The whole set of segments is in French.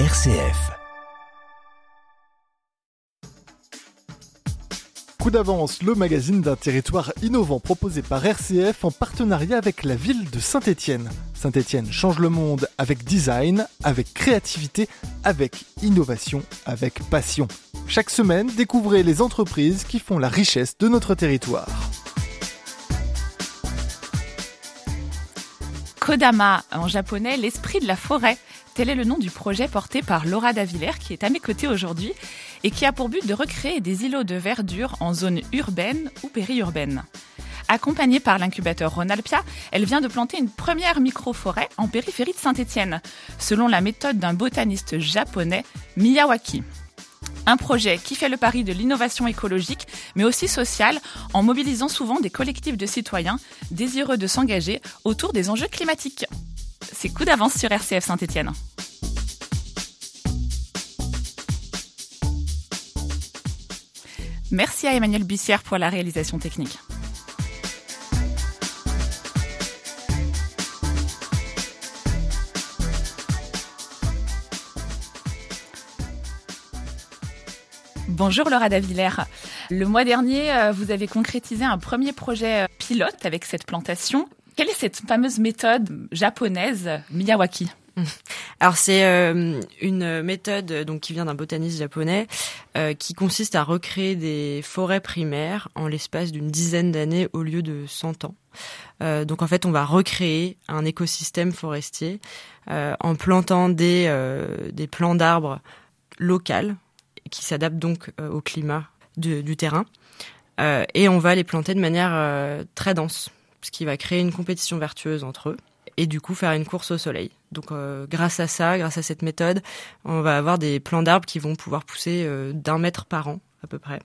RCF. Coup d'avance, le magazine d'un territoire innovant proposé par RCF en partenariat avec la ville de Saint-Étienne. Saint-Étienne change le monde avec design, avec créativité, avec innovation, avec passion. Chaque semaine, découvrez les entreprises qui font la richesse de notre territoire. Kodama, en japonais, l'esprit de la forêt. Tel est le nom du projet porté par Laura Davillers qui est à mes côtés aujourd'hui et qui a pour but de recréer des îlots de verdure en zone urbaine ou périurbaine. Accompagnée par l'incubateur Ronalpia, elle vient de planter une première micro-forêt en périphérie de Saint-Étienne, selon la méthode d'un botaniste japonais, Miyawaki. Un projet qui fait le pari de l'innovation écologique, mais aussi sociale, en mobilisant souvent des collectifs de citoyens désireux de s'engager autour des enjeux climatiques. C'est coup d'avance sur RCF Saint-Étienne. Merci à Emmanuel Bussière pour la réalisation technique. Bonjour Laura Davillers. Le mois dernier, euh, vous avez concrétisé un premier projet euh, pilote avec cette plantation. Quelle est cette fameuse méthode japonaise Miyawaki? Alors c'est euh, une méthode donc qui vient d'un botaniste japonais qui consiste à recréer des forêts primaires en l'espace d'une dizaine d'années au lieu de 100 ans. donc en fait on va recréer un écosystème forestier en plantant des des plants d'arbres locaux qui s'adaptent donc euh, au climat du terrain. Euh, et on va les planter de manière euh, très dense, ce qui va créer une compétition vertueuse entre eux et du coup faire une course au soleil. Donc grâce à ça, grâce à cette méthode, on va avoir des plants d'arbres qui vont pouvoir pousser d'un mètre par an à peu près.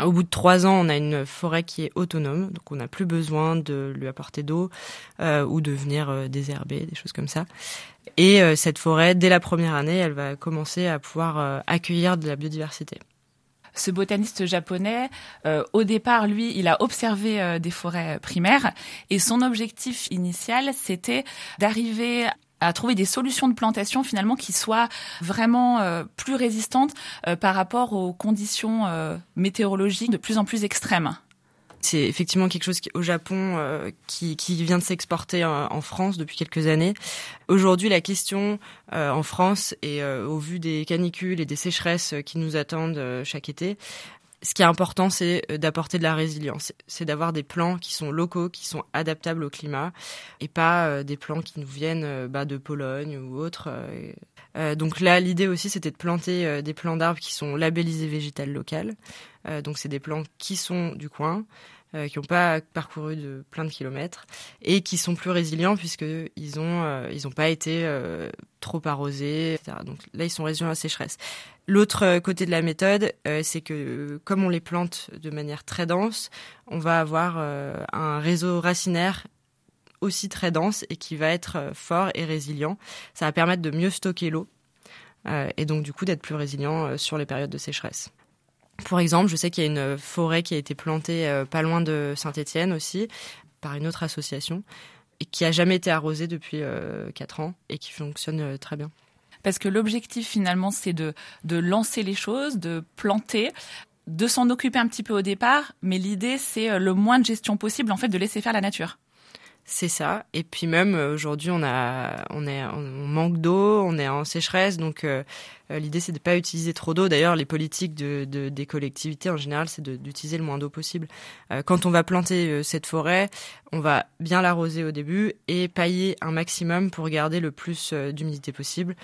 Au bout de trois ans, on a une forêt qui est autonome, donc on n'a plus besoin de lui apporter d'eau euh, ou de venir euh, désherber, des choses comme ça. Et euh, cette forêt, dès la première année, elle va commencer à pouvoir accueillir de la biodiversité. Ce botaniste japonais, au départ, lui, il a observé des forêts primaires et son objectif initial, c'était d'arriver à trouver des solutions de plantation finalement qui soient vraiment euh, plus résistantes euh, par rapport aux conditions euh, météorologiques de plus en plus extrêmes. C'est effectivement quelque chose qui, au Japon qui, qui, vient de s'exporter en, France depuis quelques années. Aujourd'hui, la question en France et au vu des canicules et des sécheresses qui nous attendent chaque été, ce qui est important, c'est euh, d'apporter de la résilience. C'est d'avoir des plants qui sont locaux, qui sont adaptables au climat, et pas euh, des plants qui nous viennent euh, bah, de Pologne ou autre. donc là, l'idée aussi, c'était de planter des plants d'arbres qui sont labellisés végétal local. donc c'est des plants qui sont du coin, qui n'ont pas parcouru de plein de kilomètres et qui sont plus résilients puisqu'ils ont euh, ils n'ont pas été trop arrosés, etc. Donc là, ils sont résilients à la sécheresse. L'autre côté de la méthode, c'est que comme on les plante de manière très dense, on va avoir un réseau racinaire aussi très dense et qui va être fort et résilient. Ça va permettre de mieux stocker l'eau et donc du coup d'être plus résilient sur les périodes de sécheresse. Pour exemple, je sais qu'il y a une forêt qui a été plantée euh, pas loin de Saint-Étienne aussi, par une autre association, et qui a jamais été arrosée depuis euh, quatre 4 ans et qui fonctionne euh, très bien. Parce que l'objectif finalement, c'est de, de lancer les choses, de planter de s'en occuper un petit peu au départ, mais l'idée c'est le moins de gestion possible en fait de laisser faire la nature. C'est ça. Et puis même aujourd'hui, on a, on est, on manque d'eau, on est en sécheresse, donc euh, l'idée, c'est de pas utiliser trop d'eau. D'ailleurs, les politiques de, des collectivités, en général, c'est d'utiliser le moins d'eau possible. Euh, quand on va planter euh, cette forêt, on va bien l'arroser au début et pailler un maximum pour garder le plus d'humidité possible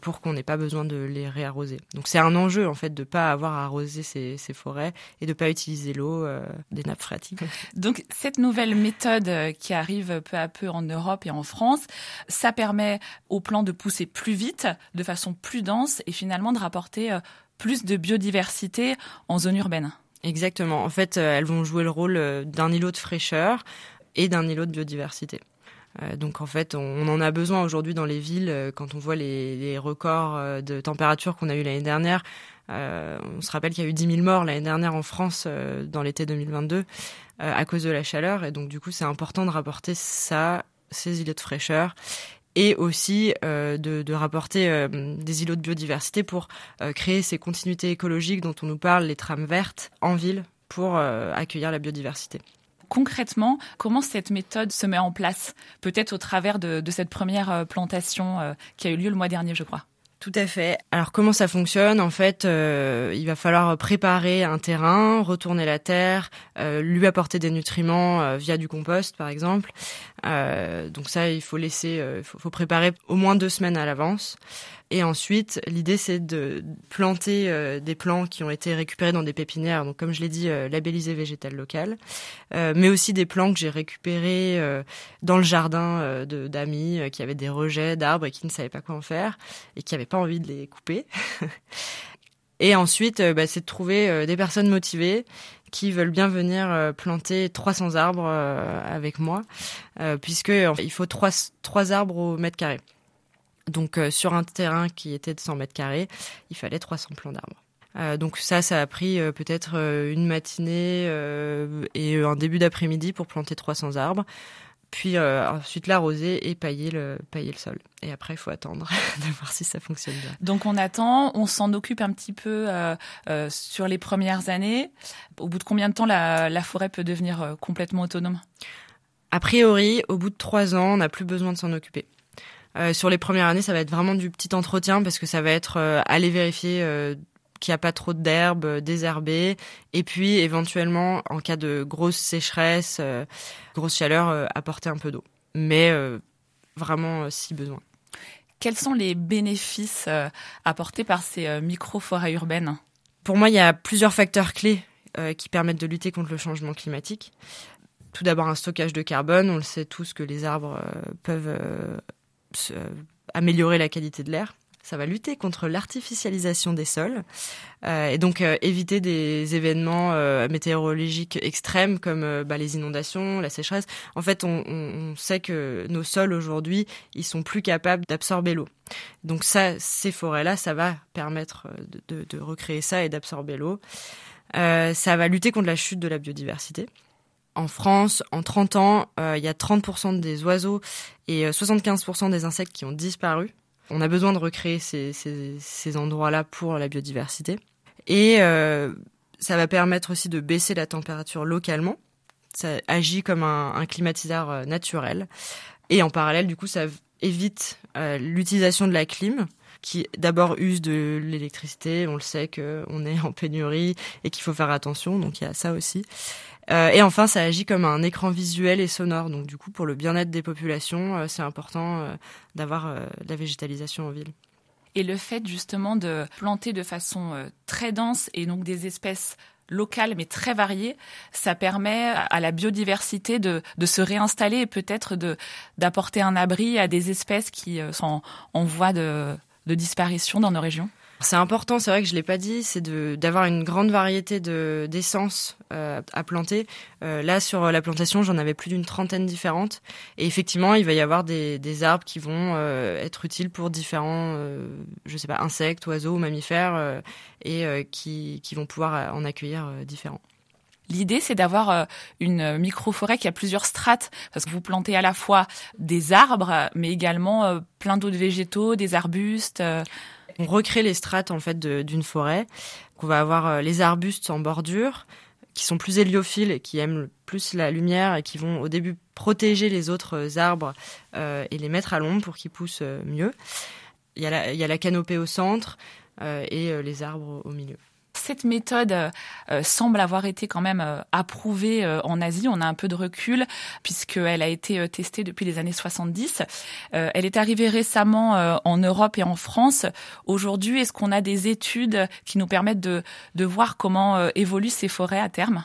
pour qu'on n'ait pas besoin de les réarroser. Donc c'est un enjeu en fait de pas avoir à arroser ces, forêts et de pas utiliser l'eau des nappes phréatiques. Donc cette nouvelle méthode qui arrive peu à peu en Europe et en France, ça permet aux plants de pousser plus vite, de façon plus dense et finalement de rapporter euh, plus de biodiversité en zone urbaine. Exactement. En fait, euh, elles vont jouer le rôle euh, d'un îlot de fraîcheur et d'un îlot de biodiversité. Donc en fait, on en a besoin aujourd'hui dans les villes quand on voit les, records de température qu'on a eu l'année dernière. On se rappelle qu'il y a eu 10 000 morts l'année dernière en France dans l'été 2022 à cause de la chaleur. Et donc du coup, c'est important de rapporter ça, ces îlots de fraîcheur et aussi de, rapporter des îlots de biodiversité pour créer ces continuités écologiques dont on nous parle, les trames vertes en ville pour accueillir la biodiversité concrètement, comment cette méthode se met en place Peut-être au travers de, cette première plantation qui a eu lieu le mois dernier, je crois? Tout à fait. Alors comment ça fonctionne? En fait, euh, il va falloir préparer un terrain, retourner la terre, euh, lui apporter des nutriments euh, via du compost, par exemple. donc ça, il faut laisser, il faut, préparer au moins deux semaines à l'avance. Et ensuite, l'idée c'est de planter euh, des plants qui ont été récupérés dans des pépinières, donc comme je l'ai dit, euh, labellisés végétal local, euh, mais aussi des plants que j'ai récupérés dans le jardin d'amis qui avaient des rejets d'arbres et qui ne savaient pas quoi en faire et qui n'avaient pas envie de les couper. et ensuite, bah, c'est de trouver des personnes motivées qui veulent bien venir planter 300 arbres avec moi, puisque il faut 3, 3 arbres au mètre carré. Donc euh, sur un terrain qui était de 100 mètres carrés, il fallait 300 plants d'arbres. Euh, donc ça, ça a pris euh, peut-être une matinée et un début d'après-midi pour planter 300 arbres. Puis ensuite l'arroser et pailler le, pailler le sol. Et après, il faut attendre de voir si ça fonctionne bien. Donc on attend, on s'en occupe un petit peu sur les premières années. Au bout de combien de temps la, la forêt peut devenir complètement autonome? A priori, au bout de trois ans, on n'a plus besoin de s'en occuper. Euh, sur les premières années, ça va être vraiment du petit entretien parce que ça va être euh, aller vérifier euh, qu'il n'y a pas trop d'herbes désherbées et puis éventuellement, en cas de grosse sécheresse, grosse chaleur, apporter un peu d'eau. Mais vraiment si besoin. Quels sont les bénéfices apportés par ces micro-forêts urbaines? Pour moi, il y a plusieurs facteurs clés qui permettent de lutter contre le changement climatique. Tout d'abord un stockage de carbone. On le sait tous que les arbres peuvent améliorer la qualité de l'air. Ça va lutter contre l'artificialisation des sols euh, et donc euh, éviter des événements météorologiques extrêmes comme bah, les inondations, la sécheresse. En fait, on, sait que nos sols aujourd'hui, ils sont plus capables d'absorber l'eau. Donc ces forêts-là, ça va permettre de recréer ça et d'absorber l'eau. ça va lutter contre la chute de la biodiversité en France, en 30 ans, euh, il y a 30% des oiseaux et 75% euh, des insectes qui ont disparu. On a besoin de recréer ces, endroits-là pour la biodiversité. Et euh, ça va permettre aussi de baisser la température localement. Ça agit comme un, climatiseur naturel. Et en parallèle, du coup, ça évite l'utilisation de la clim qui d'abord use de l'électricité. On le sait qu'on est en pénurie et qu'il faut faire attention, donc il y a ça aussi. Euh, et enfin, ça agit comme un écran visuel et sonore. Donc du coup, pour le bien-être des populations, euh, c'est important euh, d'avoir de la végétalisation en ville. Et le fait justement de planter de façon très dense et donc des espèces locales mais très variées, ça permet à la biodiversité de, de se réinstaller et peut-être de d'apporter un abri à des espèces qui sont en voie de, de disparition dans nos régions. C'est important, c'est vrai que je l'ai pas dit, c'est d'avoir une grande variété de d'essences euh, à planter. Euh, là, sur la plantation, j'en avais plus d'une trentaine différentes. Et effectivement, il va y avoir des, des arbres qui vont euh, être utiles pour différents, euh, je sais pas, insectes, oiseaux, mammifères, et qui, qui vont pouvoir en accueillir différents. L'idée, c'est d'avoir une micro-forêt qui a plusieurs strates, parce que vous plantez à la fois des arbres, mais également plein d'autres végétaux, des arbustes on recrée les strates en fait d'une forêt. On va avoir euh, les arbustes en bordure qui sont plus héliophiles et qui aiment plus la lumière et qui vont au début protéger les autres arbres euh, et les mettre à l'ombre pour qu'ils poussent euh, mieux. Il y a la canopée au centre et les arbres au milieu cette méthode euh, euh, semble avoir été quand même euh, approuvée en Asie. On a un peu de recul puisqu'elle a été testée depuis les années 70. elle est arrivée récemment en Europe et en France. Aujourd'hui, est-ce qu'on a des études qui nous permettent de, de voir comment évoluent ces forêts à terme?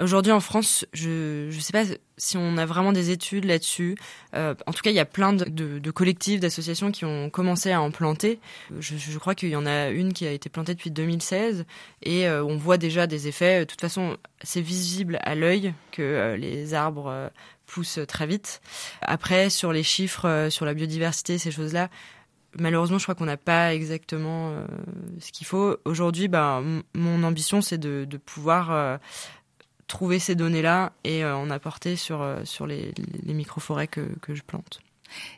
Aujourd'hui en France, je ne sais pas si on a vraiment des études là-dessus. Euh, en tout cas, il y a plein de, collectifs, d'associations qui ont commencé à en planter. Je, crois qu'il y en a une qui a été plantée depuis 2016 et euh, on voit déjà des effets. De toute façon, c'est visible à l'œil que euh, les arbres poussent très vite. Après, sur les chiffres, sur la biodiversité, ces choses-là, malheureusement, je crois qu'on n'a pas exactement ce qu'il faut. Aujourd'hui, bah, mon ambition, c'est de pouvoir trouver ces données-là et euh, en apporter sur, euh, sur les, les micro-forêts que, que je plante.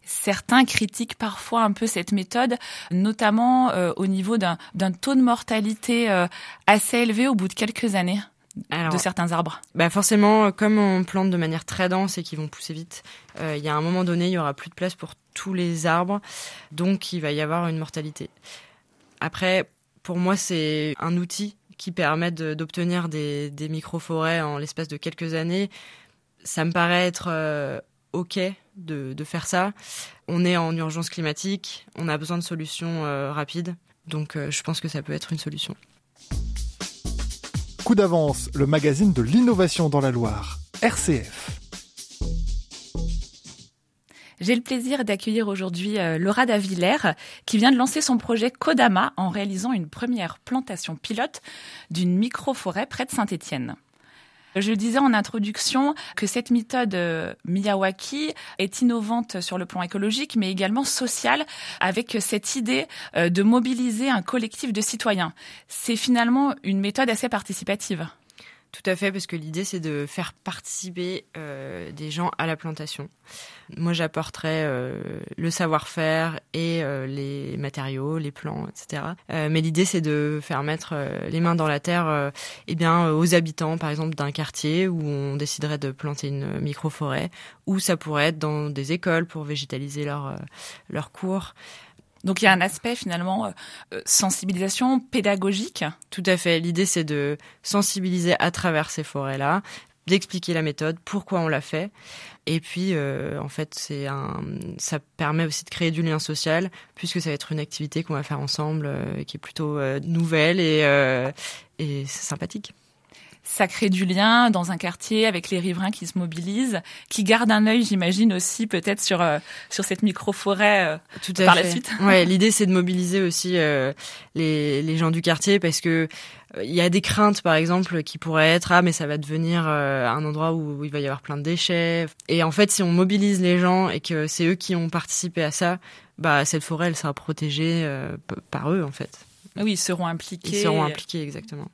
Certains critiquent parfois un peu cette méthode, notamment euh, au niveau d'un taux de mortalité euh, assez élevé au bout de quelques années. de certains arbres bah Forcément, comme on plante de manière très dense et qu'ils vont pousser vite, euh, il y a un moment donné, il y aura plus de place pour tous les arbres, donc il va y avoir une mortalité. Après, pour moi, c'est un outil qui permet d'obtenir des, micro-forêts en l'espace de quelques années. Ça me paraît être OK de, faire ça. On est en urgence climatique, on a besoin de solutions euh, rapides, donc euh, je pense que ça peut être une solution. Coup d'avance, le magazine de l'innovation dans la Loire, RCF. J'ai le plaisir d'accueillir aujourd'hui euh, Laura Davillers qui vient de lancer son projet Kodama en réalisant une première plantation pilote d'une micro-forêt près de Saint-Étienne. Je disais en introduction que cette méthode euh, Miyawaki est innovante sur le plan écologique, mais également social, avec cette idée euh, de mobiliser un collectif de citoyens. C'est finalement une méthode assez participative. Tout à fait, parce que l'idée c'est de faire participer euh, des gens à la plantation. Moi j'apporterai euh, le savoir-faire et euh, les matériaux, les plants, etc. mais l'idée c'est de faire mettre les mains dans la terre eh bien, aux habitants par exemple d'un quartier où on déciderait de planter une micro-forêt, ou ça pourrait être dans des écoles pour végétaliser leurs leur cours. Donc il y a un aspect finalement euh, euh, sensibilisation pédagogique. Tout à fait. L'idée c'est de sensibiliser à travers ces forêts-là, d'expliquer la méthode, pourquoi on l'a fait. Et puis en fait c'est un, ça permet aussi de créer du lien social puisque ça va être une activité qu'on va faire ensemble qui est plutôt nouvelle et sympathique ça crée du lien dans un quartier avec les riverains qui se mobilisent, qui gardent un œil, j'imagine aussi peut-être sur euh, sur cette micro forêt euh, Tout par la suite. Ouais, l'idée c'est de mobiliser aussi euh, les les gens du quartier parce que il y a des craintes par exemple qui pourraient être ah mais ça va devenir un endroit où il va y avoir plein de déchets et en fait si on mobilise les gens et que c'est eux qui ont participé à ça, bah cette forêt elle sera protégée par eux en fait. Oui, ils seront impliqués. Ils seront impliqués exactement.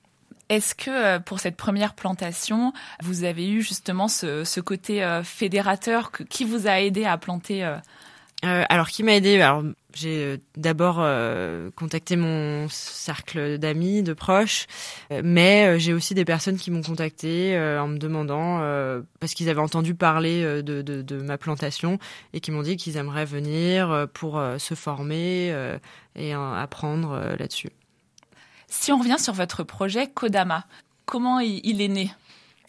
Est-ce que euh, pour cette première plantation, vous avez eu justement ce, côté euh, fédérateur qui vous a aidé à planter euh? Alors, qui m'a aidé? J'ai d'abord contacté mon cercle d'amis, de proches, mais j'ai aussi des personnes qui m'ont contacté en me demandant, parce qu'ils avaient entendu parler de, ma plantation et qui m'ont dit qu'ils aimeraient venir pour se former et apprendre là-dessus. Si on revient sur votre projet Kodama, comment il est né?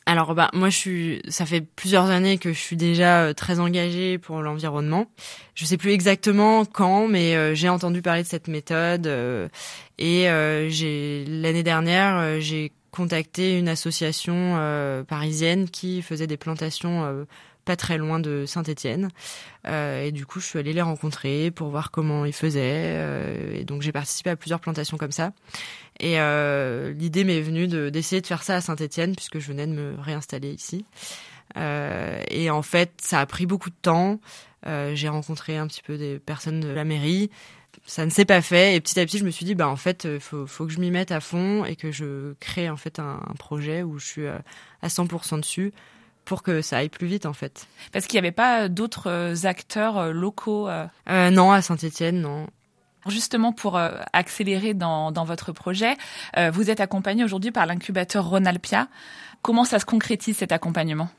Alors bah moi je suis ça fait plusieurs années que je suis déjà euh, très engagée pour l'environnement. Je sais plus exactement quand mais euh, j'ai entendu parler de cette méthode euh, et l'année dernière j'ai contacté une association parisienne qui faisait des plantations pas très loin de Saint-Étienne. Et du coup, je suis allée les rencontrer pour voir comment ils faisaient. Et donc, j'ai participé à plusieurs plantations comme ça. Et euh, l'idée m'est venue d'essayer de, faire ça à Saint-Étienne puisque je venais de me réinstaller ici. et en fait, ça a pris beaucoup de temps. j'ai rencontré un petit peu des personnes de la mairie ça ne s'est pas fait et petit à petit je me suis dit bah en fait faut faut que je m'y mette à fond et que je crée en fait un, un projet où je suis à 100% dessus pour que ça aille plus vite en fait. Parce qu'il n'y avait pas d'autres euh, acteurs euh, locaux euh... Non, à Saint-Étienne, non. Justement, pour accélérer dans, votre projet, vous êtes accompagné aujourd'hui par l'incubateur Ronalpia. Comment ça se concrétise cet accompagnement?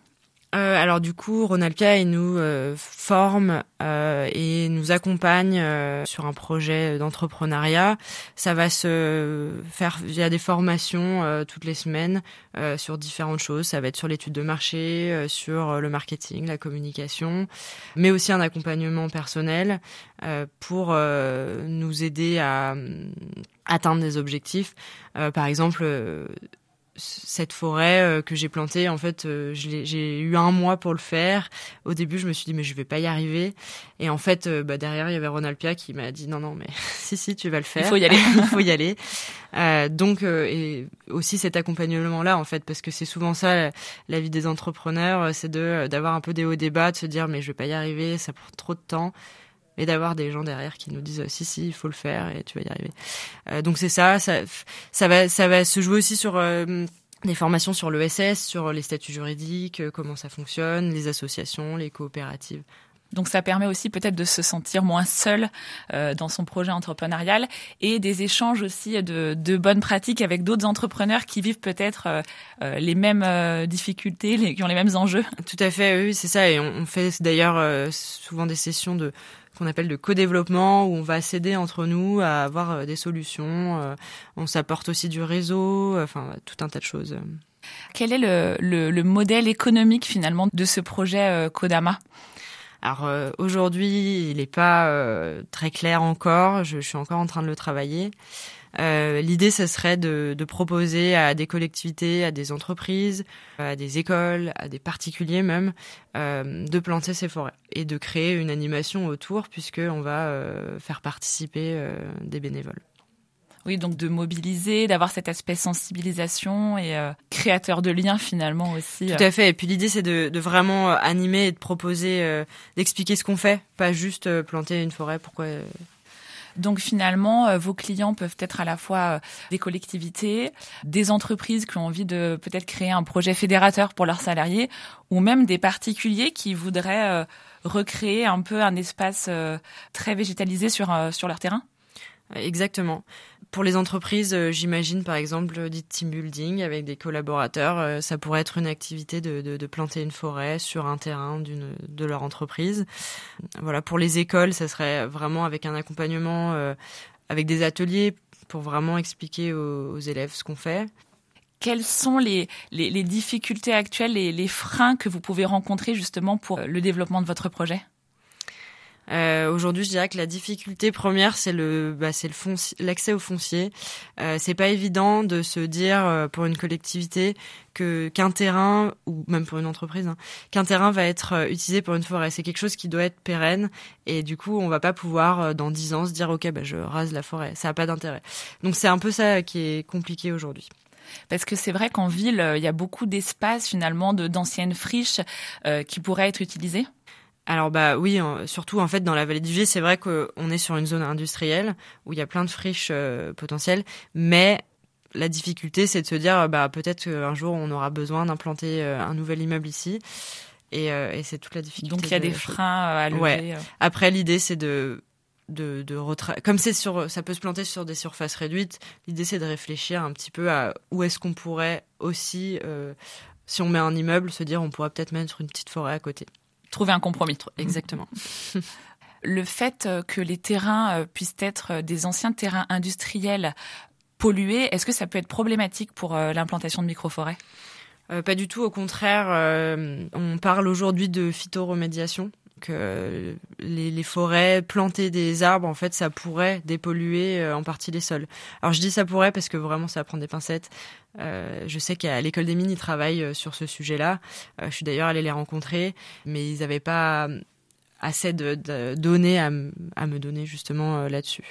Euh, alors du coup, Ronalpia il nous euh, forme euh, et nous accompagne sur un projet d'entrepreneuriat. Ça va se faire via des formations toutes les semaines sur différentes choses. Ça va être sur l'étude de marché, sur le marketing, la communication, mais aussi un accompagnement personnel pour nous aider à atteindre des objectifs. par exemple cette forêt euh, que j'ai plantée, en fait, euh, j'ai eu un mois pour le faire. Au début, je me suis dit mais je vais pas y arriver. Et en fait, euh, bah, derrière, il y avait Ronalpia qui m'a dit non non mais si si tu vas le faire. Il faut y aller. il faut y aller. donc et aussi cet accompagnement là en fait parce que c'est souvent ça la, vie des entrepreneurs, c'est de d'avoir un peu des hauts débats, de se dire mais je vais pas y arriver, ça prend trop de temps et d'avoir des gens derrière qui nous disent si si il faut le faire et tu vas y arriver. Euh, donc c'est ça, ça, ça va ça va se jouer aussi sur euh, des formations sur l'ESS, sur les statuts juridiques, euh, comment ça fonctionne, les associations, les coopératives. Donc ça permet aussi peut-être de se sentir moins seul euh, dans son projet entrepreneurial et des échanges aussi de, de bonnes pratiques avec d'autres entrepreneurs qui vivent peut-être euh, euh, les mêmes euh, difficultés, les, qui ont les mêmes enjeux. Tout à fait, oui, c'est ça. Et on, on fait d'ailleurs euh, souvent des sessions de qu'on appelle de co-développement où on va s'aider entre nous à avoir euh, des solutions. euh, on s'apporte aussi du réseau, euh, enfin tout un tas de choses. Quel est le, le, le modèle économique finalement de ce projet Kodama? Alors euh, aujourd'hui, il n'est pas euh, très clair encore. Je, suis encore en train de le travailler. Euh, L'idée, ce serait de, de proposer à des collectivités, à des entreprises, à des écoles, à des particuliers même, de planter ces forêts et de créer une animation autour, puisque on va faire participer des bénévoles. Oui, donc de mobiliser, d'avoir cet aspect sensibilisation et euh, créateur de liens finalement aussi. Tout à fait. Et puis l'idée, c'est de, de vraiment euh, animer et de proposer, euh, d'expliquer ce qu'on fait, pas juste euh, planter une forêt. Pourquoi euh, Donc finalement, euh, vos clients peuvent être à la fois euh, des collectivités, des entreprises qui ont envie de peut-être créer un projet fédérateur pour leurs salariés, ou même des particuliers qui voudraient euh, recréer un peu un espace euh, très végétalisé sur, euh, sur leur terrain. Exactement. Pour les entreprises, euh, j'imagine par exemple du team building avec des collaborateurs, euh, ça pourrait être une activité de, planter une forêt sur un terrain de leur entreprise. Voilà. Pour les écoles, ça serait vraiment avec un accompagnement, euh, avec des ateliers pour vraiment expliquer aux, élèves ce qu'on fait. Quelles sont les, les, difficultés actuelles, les, les freins que vous pouvez rencontrer justement pour le développement de votre projet? Euh, Aujourd'hui, je dirais que la difficulté première, c'est le, bah, c'est le l'accès au foncier. Euh, c'est pas évident de se dire euh, pour une collectivité que qu'un terrain ou même pour une entreprise, hein, qu'un terrain va être euh, utilisé pour une forêt. C'est quelque chose qui doit être pérenne et du coup, on va pas pouvoir euh, dans dix ans se dire ok, bah, je rase la forêt. Ça a pas d'intérêt. Donc c'est un peu ça qui est compliqué aujourd'hui. Parce que c'est vrai qu'en ville, il y a beaucoup d'espaces finalement de d'anciennes friches euh, qui pourraient être utilisées? Alors bah oui, en- surtout en fait dans la vallée du Gier, c'est vrai qu'on est sur une zone industrielle où il y a plein de friches euh, potentielles, mais la difficulté c'est de se dire bah peut-être qu'un jour on aura besoin d'implanter euh, un nouvel immeuble ici et, euh, et c'est toute la difficulté. Donc il y a de- des freins à lever. Ouais. Après l'idée c'est de de, de retra- comme c'est sur ça peut se planter sur des surfaces réduites, l'idée c'est de réfléchir un petit peu à où est-ce qu'on pourrait aussi si on met un immeuble se dire on pourrait peut-être mettre une petite forêt à côté. Trouver un compromis. Exactement. Le fait euh, que les terrains euh, puissent être euh, des anciens terrains industriels pollués, est-ce que ça peut être problématique pour l'implantation de microforêts? Euh, pas du tout, au contraire, euh, on parle aujourd'hui de phytoremédiation, que euh, les, forêts, planter des arbres, en fait, ça pourrait dépolluer euh, en partie les sols. Alors je dis ça pourrait parce que vraiment ça prend des pincettes. Euh, je sais qu'à l'école des mines, ils travaillent sur ce sujet-là. Je suis d'ailleurs allée les rencontrer, mais ils n'avaient pas assez de, données à, me donner justement là-dessus.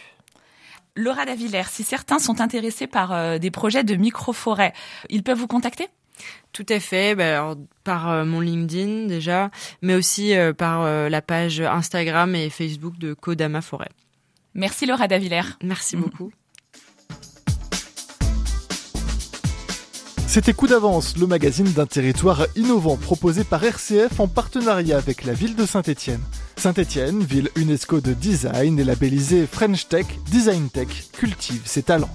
Laura Davillers, si certains sont intéressés par des projets de microforêts, ils peuvent vous contacter? Tout à fait, bah, alors, par euh, mon LinkedIn déjà, mais aussi euh, par euh, la page Instagram et Facebook de Kodama Forêt. Merci Laura Davillers. Merci Mhm. beaucoup. C'était Coup d'avance, le magazine d'un territoire innovant proposé par RCF en partenariat avec la ville de Saint-Étienne. Saint-Étienne, ville UNESCO de design et labellisée French Tech, Design Tech, cultive ses talents.